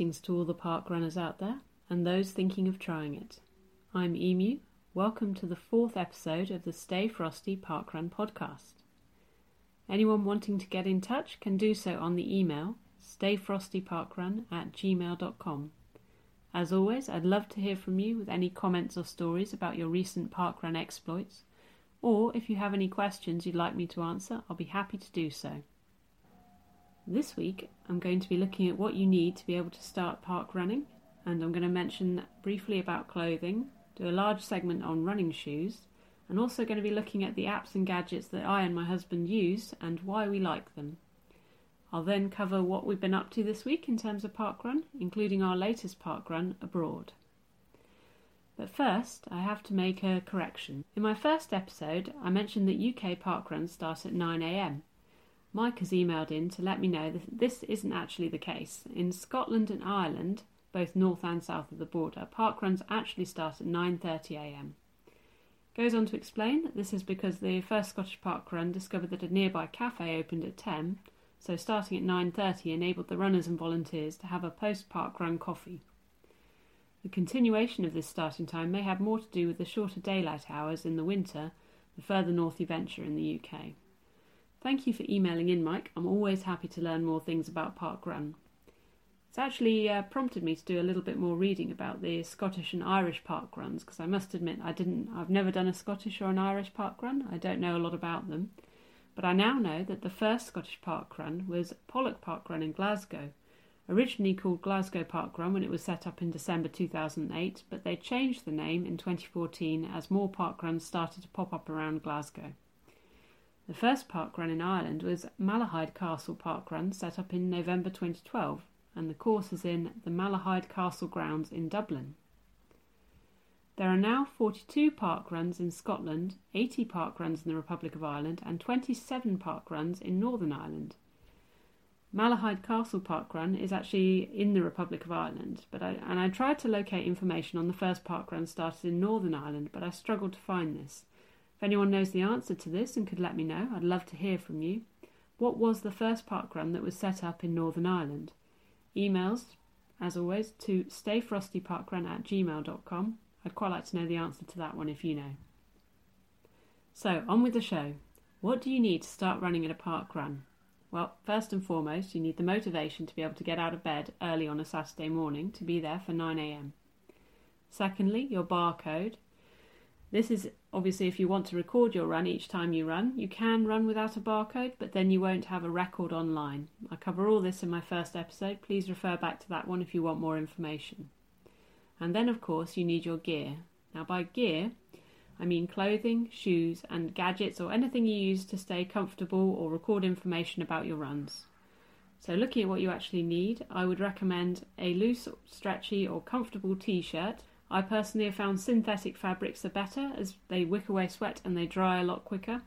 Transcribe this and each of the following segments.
Greetings to all the park runners out there and those thinking of trying it. I'm Emu. Welcome to the fourth episode of the Stay Frosty Parkrun podcast. Anyone wanting to get in touch can do so on the email stayfrostyparkrun at gmail.com. As always, I'd love to hear from you with any comments or stories about your recent parkrun exploits, or if you have any questions you'd like me to answer, I'll be happy to do so. This week, I'm going to be looking at what you need to be able to start park running, and I'm going to mention briefly about clothing, do a large segment on running shoes, and also going to be looking at the apps and gadgets that I and my husband use and why we like them. I'll then cover what we've been up to this week in terms of parkrun, including our latest parkrun abroad. But first, I have to make a correction. In my first episode, I mentioned that UK parkruns start at 9am. Mike has emailed in to let me know that this isn't actually the case. In Scotland and Ireland, both north and south of the border, parkruns actually start at 9.30am. Goes on to explain that this is because the first Scottish parkrun discovered that a nearby cafe opened at 10, so starting at 9.30 enabled the runners and volunteers to have a post-parkrun coffee. The continuation of this starting time may have more to do with the shorter daylight hours in the winter the further north you venture in the UK. Thank you for emailing in, Mike. I'm always happy to learn more things about parkrun. It's actually uh, prompted me to do a little bit more reading about the Scottish and Irish parkruns because I must admit I didn't. I've never done a Scottish or an Irish parkrun. I don't know a lot about them, but I now know that the first Scottish parkrun was Pollok Parkrun in Glasgow, originally called Glasgow Parkrun when it was set up in December 2008, but they changed the name in 2014 as more parkruns started to pop up around Glasgow. The first parkrun in Ireland was Malahide Castle Parkrun, set up in November 2012, and the course is in the Malahide Castle grounds in Dublin. There are now 42 parkruns in Scotland, 80 parkruns in the Republic of Ireland, and 27 parkruns in Northern Ireland. Malahide Castle Parkrun is actually in the Republic of Ireland, but I, and I tried to locate information on the first parkrun started in Northern Ireland, but I struggled to find this. If anyone knows the answer to this and could let me know, I'd love to hear from you. What was the first parkrun that was set up in Northern Ireland? Emails, as always, to stayfrostyparkrun at gmail.com. I'd quite like to know the answer to that one if you know. So, on with the show. What do you need to start running at a park run? Well, first and foremost, you need the motivation to be able to get out of bed early on a Saturday morning to be there for 9am. Secondly, your barcode, this is obviously if you want to record your run each time you run. You can run without a barcode, but then you won't have a record online. I cover all this in my first episode. Please refer back to that one if you want more information. And then, of course, you need your gear. Now, by gear, I mean clothing, shoes, and gadgets or anything you use to stay comfortable or record information about your runs. So, looking at what you actually need, I would recommend a loose, stretchy, or comfortable t shirt I personally have found synthetic fabrics are better as they wick away sweat and they dry a lot quicker.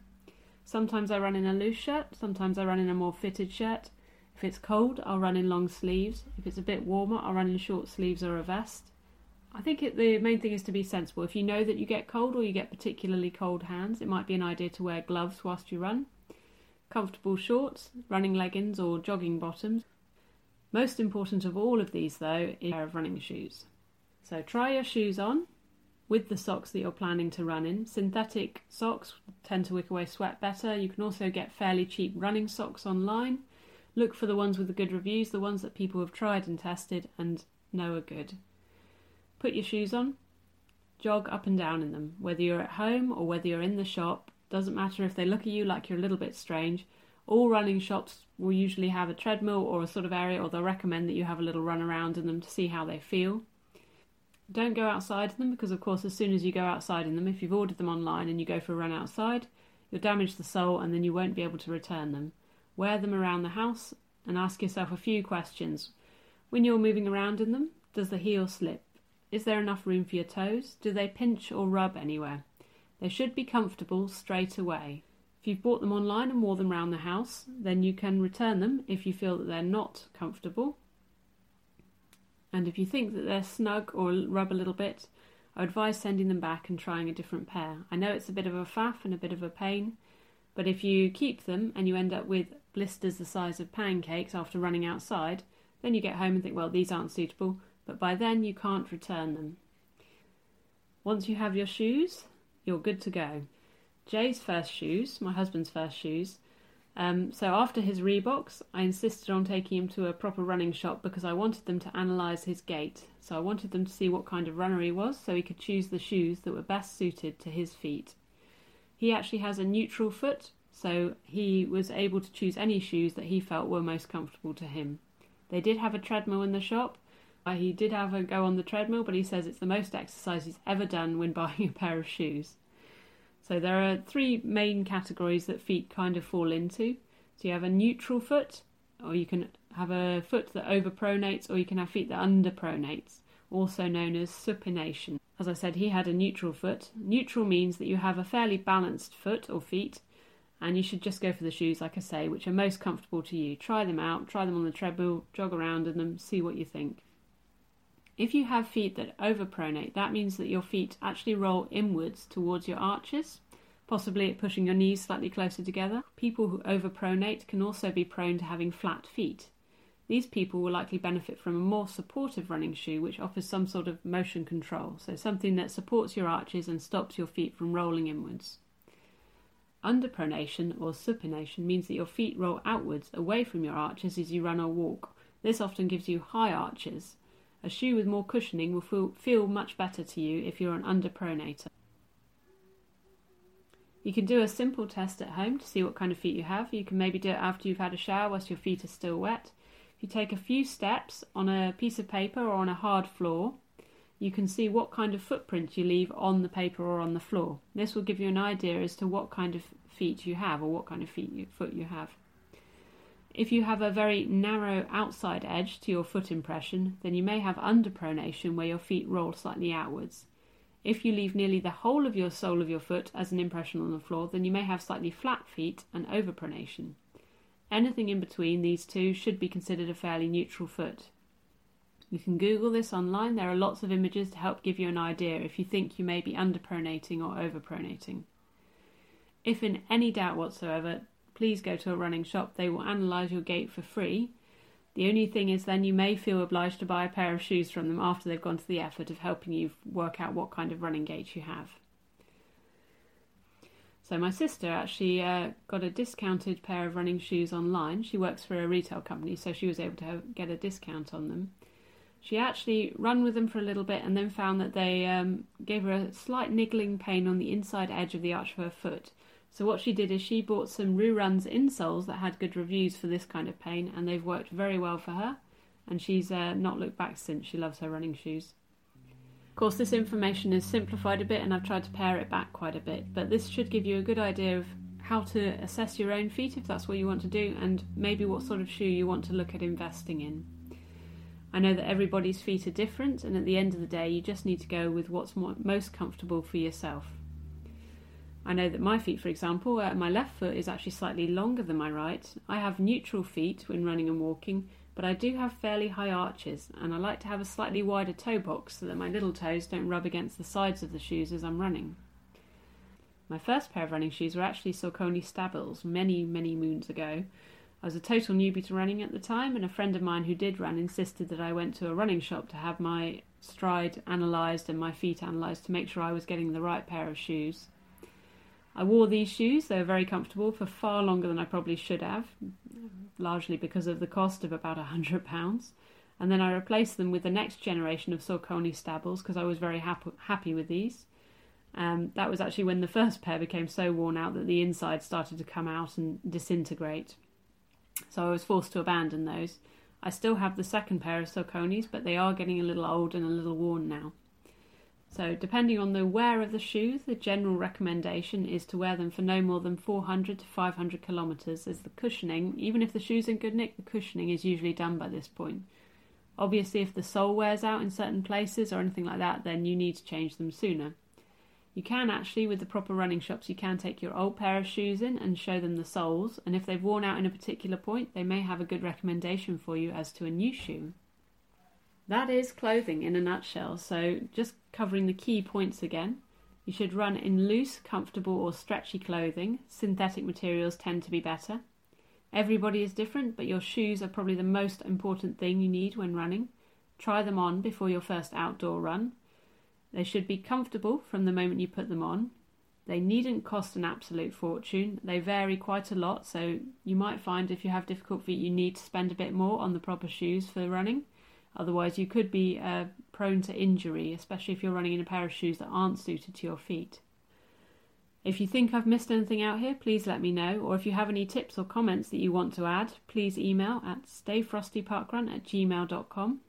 Sometimes I run in a loose shirt, sometimes I run in a more fitted shirt. If it's cold, I'll run in long sleeves. If it's a bit warmer, I'll run in short sleeves or a vest. I think it, the main thing is to be sensible. If you know that you get cold or you get particularly cold hands, it might be an idea to wear gloves whilst you run. Comfortable shorts, running leggings, or jogging bottoms. Most important of all of these, though, is a pair of running shoes. So try your shoes on with the socks that you're planning to run in. Synthetic socks tend to wick away sweat better. You can also get fairly cheap running socks online. Look for the ones with the good reviews, the ones that people have tried and tested and know are good. Put your shoes on, jog up and down in them, whether you're at home or whether you're in the shop. Doesn't matter if they look at you like you're a little bit strange. All running shops will usually have a treadmill or a sort of area, or they'll recommend that you have a little run around in them to see how they feel. Don't go outside in them because, of course, as soon as you go outside in them, if you've ordered them online and you go for a run outside, you'll damage the sole and then you won't be able to return them. Wear them around the house and ask yourself a few questions. When you're moving around in them, does the heel slip? Is there enough room for your toes? Do they pinch or rub anywhere? They should be comfortable straight away. If you've bought them online and wore them around the house, then you can return them if you feel that they're not comfortable and if you think that they're snug or rub a little bit, I advise sending them back and trying a different pair. I know it's a bit of a faff and a bit of a pain, but if you keep them and you end up with blisters the size of pancakes after running outside, Then you get home and think, well, these aren't suitable, but by then you can't return them. Once you have your shoes, you're good to go. Jay's first shoes, my husband's first shoes, um, so after his Reeboks, I insisted on taking him to a proper running shop because I wanted them to analyse his gait. So I wanted them to see what kind of runner he was so he could choose the shoes that were best suited to his feet. He actually has a neutral foot, so he was able to choose any shoes that he felt were most comfortable to him. They did have a treadmill in the shop. Uh, he did have a go on the treadmill, but he says it's the most exercise he's ever done when buying a pair of shoes. So there are three main categories that feet kind of fall into. So you have a neutral foot, or you can have a foot that overpronates, or you can have feet that underpronates, also known as supination. As I said, he had a neutral foot. Neutral means that you have a fairly balanced foot or feet, and you should just go for the shoes, like I say, which are most comfortable to you. Try them out, try them on the treadmill, jog around in them, see what you think. If you have feet that overpronate, that means that your feet actually roll inwards towards your arches, possibly pushing your knees slightly closer together. People who overpronate can also be prone to having flat feet. These people will likely benefit from a more supportive running shoe which offers some sort of motion control, so something that supports your arches and stops your feet from rolling inwards. Underpronation or supination means that your feet roll outwards away from your arches as you run or walk. This often gives you high arches, a shoe with more cushioning will feel, feel much better to you if you're an underpronator. You can do a simple test at home to see what kind of feet you have. You can maybe do it after you've had a shower whilst your feet are still wet. If you take a few steps on a piece of paper or on a hard floor, you can see what kind of footprint you leave on the paper or on the floor. This will give you an idea as to what kind of feet you have or what kind of feet you, foot you have. If you have a very narrow outside edge to your foot impression, then you may have underpronation where your feet roll slightly outwards. If you leave nearly the whole of your sole of your foot as an impression on the floor, then you may have slightly flat feet and overpronation. Anything in between these two should be considered a fairly neutral foot. You can Google this online, there are lots of images to help give you an idea if you think you may be underpronating or overpronating. If in any doubt whatsoever, please go to a running shop. They will analyse your gait for free. The only thing is, then you may feel obliged to buy a pair of shoes from them after they've gone to the effort of helping you work out what kind of running gait you have. So, my sister actually uh, got a discounted pair of running shoes online. She works for a retail company, so she was able to get a discount on them. She actually ran with them for a little bit and then found that they um, gave her a slight niggling pain on the inside edge of the arch of her foot. So what she did is she bought some Ruruns insoles that had good reviews for this kind of pain, and they've worked very well for her. And she's uh, not looked back since. She loves her running shoes. Of course, this information is simplified a bit, and I've tried to pare it back quite a bit. But this should give you a good idea of how to assess your own feet if that's what you want to do, and maybe what sort of shoe you want to look at investing in. I know that everybody's feet are different, and at the end of the day, you just need to go with what's more, most comfortable for yourself. I know that my feet, for example, uh, my left foot is actually slightly longer than my right. I have neutral feet when running and walking, but I do have fairly high arches, and I like to have a slightly wider toe box so that my little toes don't rub against the sides of the shoes as I'm running. My first pair of running shoes were actually Saucony Stabils many, many moons ago. I was a total newbie to running at the time, and a friend of mine who did run insisted that I went to a running shop to have my stride analysed and my feet analysed to make sure I was getting the right pair of shoes. I wore these shoes, they were very comfortable for far longer than I probably should have, largely because of the cost of about a £100. And then I replaced them with the next generation of Saucony Stabils because I was very hap- happy with these. Um, that was actually when the first pair became so worn out that the inside started to come out and disintegrate. So I was forced to abandon those. I still have the second pair of Sauconys, but they are getting a little old and a little worn now. So, depending on the wear of the shoes, the general recommendation is to wear them for no more than 400 to 500 kilometres, as the cushioning, even if the shoe's in good nick, the cushioning is usually done by this point. Obviously, if the sole wears out in certain places or anything like that, then you need to change them sooner. You can actually, with the proper running shops, you can take your old pair of shoes in and show them the soles, and if they've worn out in a particular point, they may have a good recommendation for you as to a new shoe. That is clothing in a nutshell. So, just covering the key points again. You should run in loose, comfortable, or stretchy clothing. Synthetic materials tend to be better. Everybody is different, but your shoes are probably the most important thing you need when running. Try them on before your first outdoor run. They should be comfortable from the moment you put them on. They needn't cost an absolute fortune. They vary quite a lot, so you might find if you have difficult feet, you need to spend a bit more on the proper shoes for running. Otherwise, you could be uh, prone to injury, especially if you're running in a pair of shoes that aren't suited to your feet. If you think I've missed anything out here, please let me know, or if you have any tips or comments that you want to add, please email at stayfrostyparkrun at gmail.com.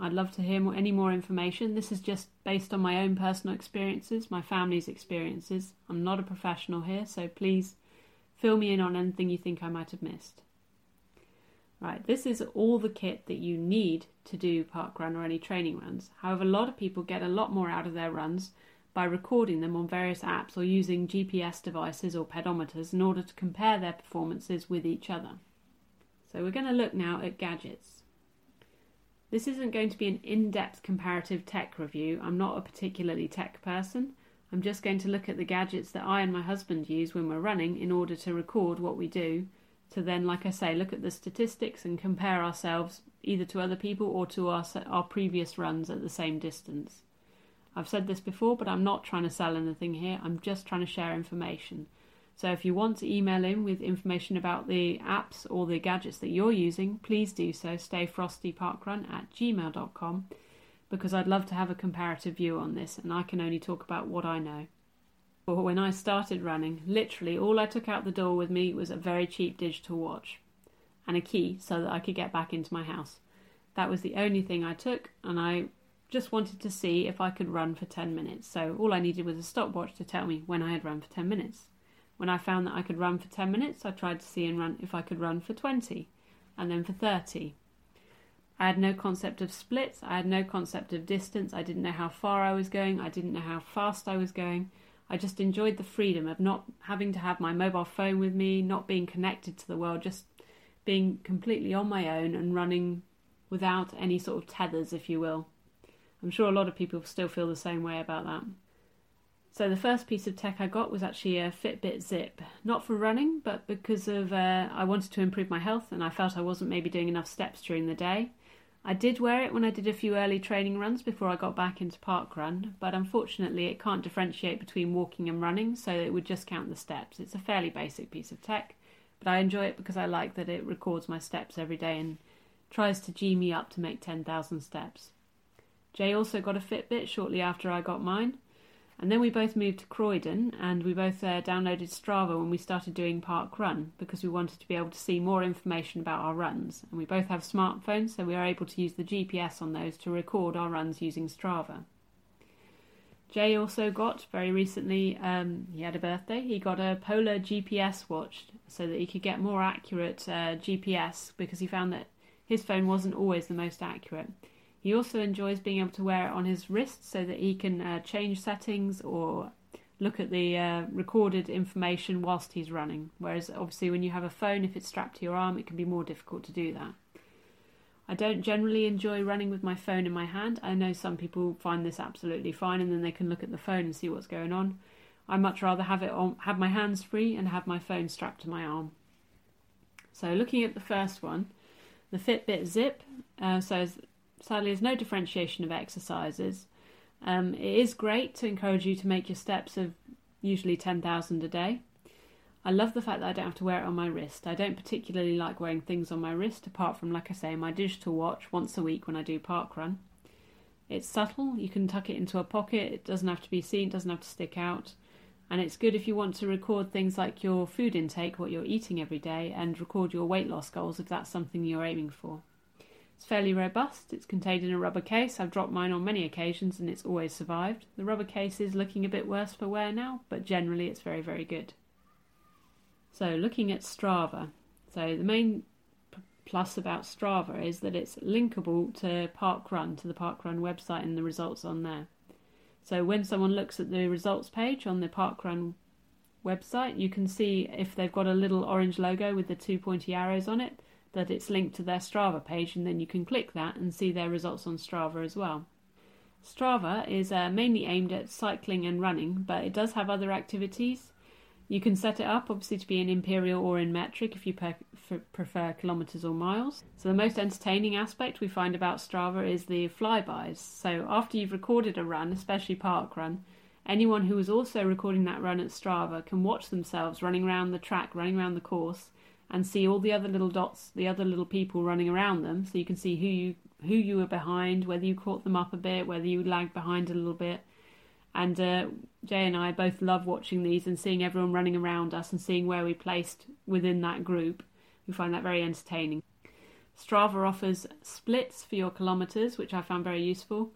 I'd love to hear more, any more information. This is just based on my own personal experiences, my family's experiences. I'm not a professional here, so please fill me in on anything you think I might have missed. Right, this is all the kit that you need to do park run or any training runs. However, a lot of people get a lot more out of their runs by recording them on various apps or using GPS devices or pedometers in order to compare their performances with each other. So we're going to look now at gadgets. This isn't going to be an in depth comparative tech review. I'm not a particularly tech person. I'm just going to look at the gadgets that I and my husband use when we're running in order to record what we do, to then, like I say, look at the statistics and compare ourselves either to other people or to our, our previous runs at the same distance. I've said this before, but I'm not trying to sell anything here. I'm just trying to share information. So if you want to email in with information about the apps or the gadgets that you're using, please do so. Stayfrostyparkrun at gmail.com because I'd love to have a comparative view on this and I can only talk about what I know. But when I started running, literally all I took out the door with me was a very cheap digital watch and a key so that I could get back into my house. That was the only thing I took, and I just wanted to see if I could run for 10 minutes. So all I needed was a stopwatch to tell me when I had run for 10 minutes. When I found that I could run for 10 minutes, I tried to see and run if I could run for 20 and then for 30. I had no concept of splits, I had no concept of distance, I didn't know how far I was going, I didn't know how fast I was going. I just enjoyed the freedom of not having to have my mobile phone with me, not being connected to the world, just being completely on my own and running without any sort of tethers, if you will. I'm sure a lot of people still feel the same way about that. So the first piece of tech I got was actually a Fitbit Zip, not for running, but because of uh, I wanted to improve my health and I felt I wasn't maybe doing enough steps during the day. I did wear it when I did a few early training runs before I got back into parkrun, but unfortunately it can't differentiate between walking and running, so it would just count the steps. It's a fairly basic piece of tech, but I enjoy it because I like that it records my steps every day and tries to G me up to make 10,000 steps. Jay also got a Fitbit shortly after I got mine. And then we both moved to Croydon and we both uh, downloaded Strava when we started doing Park Run because we wanted to be able to see more information about our runs. And we both have smartphones, so we are able to use the GPS on those to record our runs using Strava. Jay also got very recently, um, he had a birthday, he got a Polar GPS watch so that he could get more accurate uh, GPS because he found that his phone wasn't always the most accurate. He also enjoys being able to wear it on his wrist so that he can uh, change settings or look at the uh, recorded information whilst he's running. Whereas, obviously, when you have a phone, if it's strapped to your arm, it can be more difficult to do that. I don't generally enjoy running with my phone in my hand. I know some people find this absolutely fine and then they can look at the phone and see what's going on. I much rather have it on, have my hands free and have my phone strapped to my arm. So, looking at the first one, the Fitbit Zip uh, says sadly, there's no differentiation of exercises. Um, it is great to encourage you to make your steps of usually 10,000 a day. I love the fact that I don't have to wear it on my wrist. I don't particularly like wearing things on my wrist, apart from, like I say, my digital watch once a week when I do park run. It's subtle, you can tuck it into a pocket, it doesn't have to be seen, it doesn't have to stick out. And it's good if you want to record things like your food intake, what you're eating every day, and record your weight loss goals if that's something you're aiming for. It's fairly robust, it's contained in a rubber case. I've dropped mine on many occasions and it's always survived. The rubber case is looking a bit worse for wear now, but generally it's very, very good. So, looking at Strava. So, the main plus about Strava is that it's linkable to Parkrun, to the Parkrun website, and the results on there. So, when someone looks at the results page on the Parkrun website, you can see if they've got a little orange logo with the two pointy arrows on it, that it's linked to their Strava page, and then you can click that and see their results on Strava as well. Strava is uh, mainly aimed at cycling and running, but it does have other activities. You can set it up obviously to be in imperial or in metric if you prefer kilometres or miles. So, the most entertaining aspect we find about Strava is the flybys. So, after you've recorded a run, especially park run, anyone who is also recording that run at Strava can watch themselves running around the track, running around the course, and see all the other little dots, the other little people running around them. So you can see who you who you were behind, whether you caught them up a bit, whether you lagged behind a little bit. And uh, Jay and I both love watching these and seeing everyone running around us and seeing where we placed within that group. We find that very entertaining. Strava offers splits for your kilometres, which I found very useful.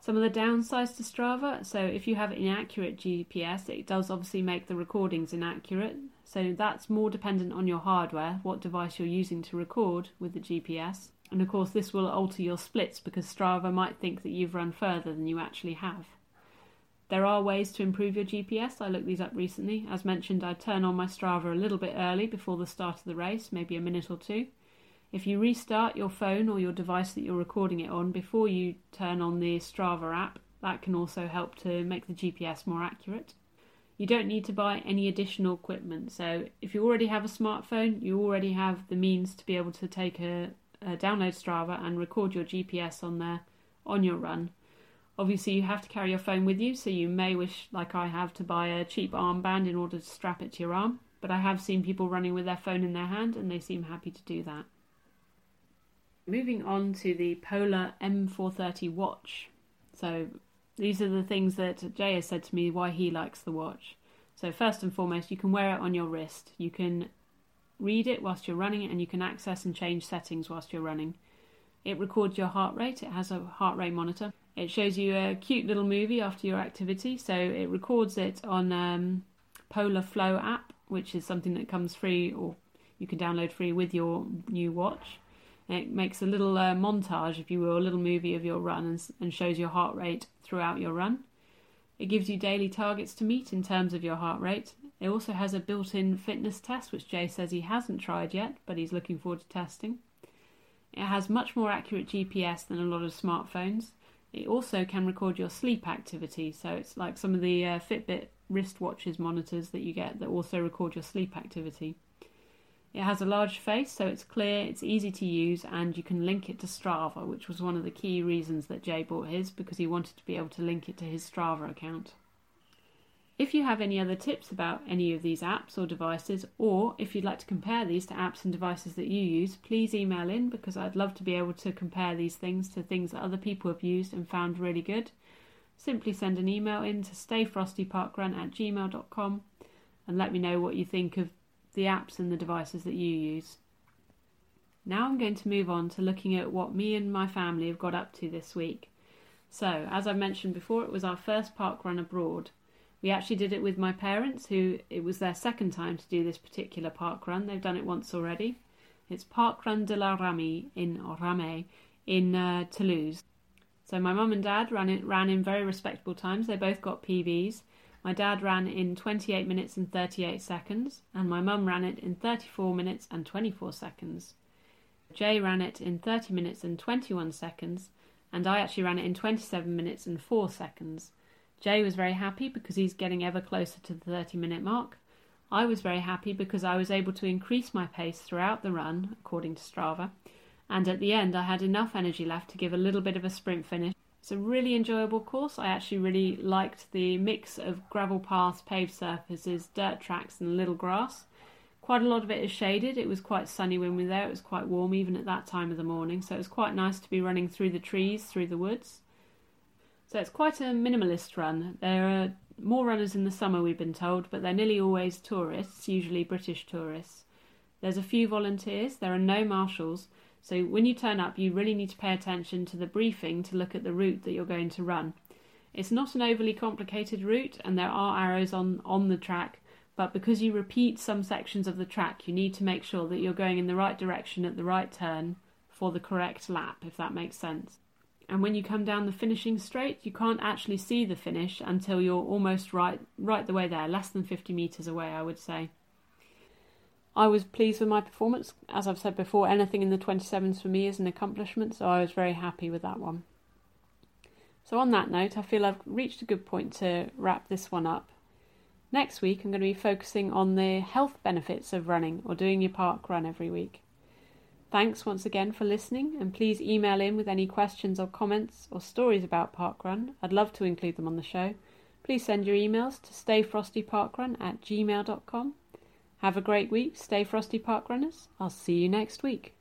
Some of the downsides to Strava so, if you have inaccurate GPS, it does obviously make the recordings inaccurate. So, that's more dependent on your hardware, what device you're using to record with the GPS. And of course, this will alter your splits because Strava might think that you've run further than you actually have. There are ways to improve your GPS. I looked these up recently. As mentioned, I turn on my Strava a little bit early before the start of the race, maybe a minute or two. If you restart your phone or your device that you're recording it on before you turn on the Strava app, that can also help to make the GPS more accurate. You don't need to buy any additional equipment. So, if you already have a smartphone, you already have the means to be able to take a, a download Strava and record your GPS on there on your run. Obviously, you have to carry your phone with you, so you may wish, like I have, to buy a cheap armband in order to strap it to your arm. But I have seen people running with their phone in their hand, and they seem happy to do that. Moving on to the Polar M430 watch. So, these are the things that Jay has said to me why he likes the watch. So, first and foremost, you can wear it on your wrist. You can read it whilst you're running, and you can access and change settings whilst you're running. It records your heart rate, it has a heart rate monitor. It shows you a cute little movie after your activity, so it records it on um, Polar Flow app, which is something that comes free or you can download free with your new watch. It makes a little uh, montage, if you will, a little movie of your run and, and shows your heart rate throughout your run. It gives you daily targets to meet in terms of your heart rate. It also has a built in fitness test, which Jay says he hasn't tried yet, but he's looking forward to testing. It has much more accurate GPS than a lot of smartphones. It also can record your sleep activity, so it's like some of the uh, Fitbit wristwatches monitors that you get that also record your sleep activity. It has a large face, so it's clear, it's easy to use, and you can link it to Strava, which was one of the key reasons that Jay bought his because he wanted to be able to link it to his Strava account. If you have any other tips about any of these apps or devices, or if you'd like to compare these to apps and devices that you use, please email in because I'd love to be able to compare these things to things that other people have used and found really good. Simply send an email in to stayfrostyparkrun at gmail.com and let me know what you think of the apps and the devices that you use. Now I'm going to move on to looking at what me and my family have got up to this week. So, as I mentioned before, it was our first park run abroad. We actually did it with my parents, who it was their second time to do this particular park run. They've done it once already. It's Park Run de la Ramée in Ramée in uh, Toulouse. So my mum and dad ran it ran in very respectable times. They both got PBs. My dad ran in 28 minutes and 38 seconds, and my mum ran it in 34 minutes and 24 seconds. Jay ran it in 30 minutes and 21 seconds, and I actually ran it in 27 minutes and 4 seconds. Jay was very happy because he's getting ever closer to the 30 minute mark. I was very happy because I was able to increase my pace throughout the run, according to Strava, and at the end I had enough energy left to give a little bit of a sprint finish. It's a really enjoyable course. I actually really liked the mix of gravel paths, paved surfaces, dirt tracks, and little grass. Quite a lot of it is shaded. It was quite sunny when we were there. It was quite warm even at that time of the morning, so it was quite nice to be running through the trees, through the woods. So it's quite a minimalist run. There are more runners in the summer, we've been told, but they're nearly always tourists, usually British tourists. There's a few volunteers, there are no marshals, so when you turn up, you really need to pay attention to the briefing to look at the route that you're going to run. It's not an overly complicated route, and there are arrows on, on the track, but because you repeat some sections of the track, you need to make sure that you're going in the right direction at the right turn for the correct lap, if that makes sense and when you come down the finishing straight, you can't actually see the finish until you're almost right right the way there, less than 50 meters away, I would say. I was pleased with my performance. As I've said before, anything in the 27s for me is an accomplishment, so I was very happy with that one. So, on that note, I feel I've reached a good point to wrap this one up. Next week, I'm going to be focusing on the health benefits of running or doing your park run every week. Thanks once again for listening, and please email in with any questions or comments or stories about parkrun. I'd love to include them on the show. Please send your emails to stayfrostyparkrun at gmail.com. Have a great week, Stay Frosty Park Runners. I'll see you next week.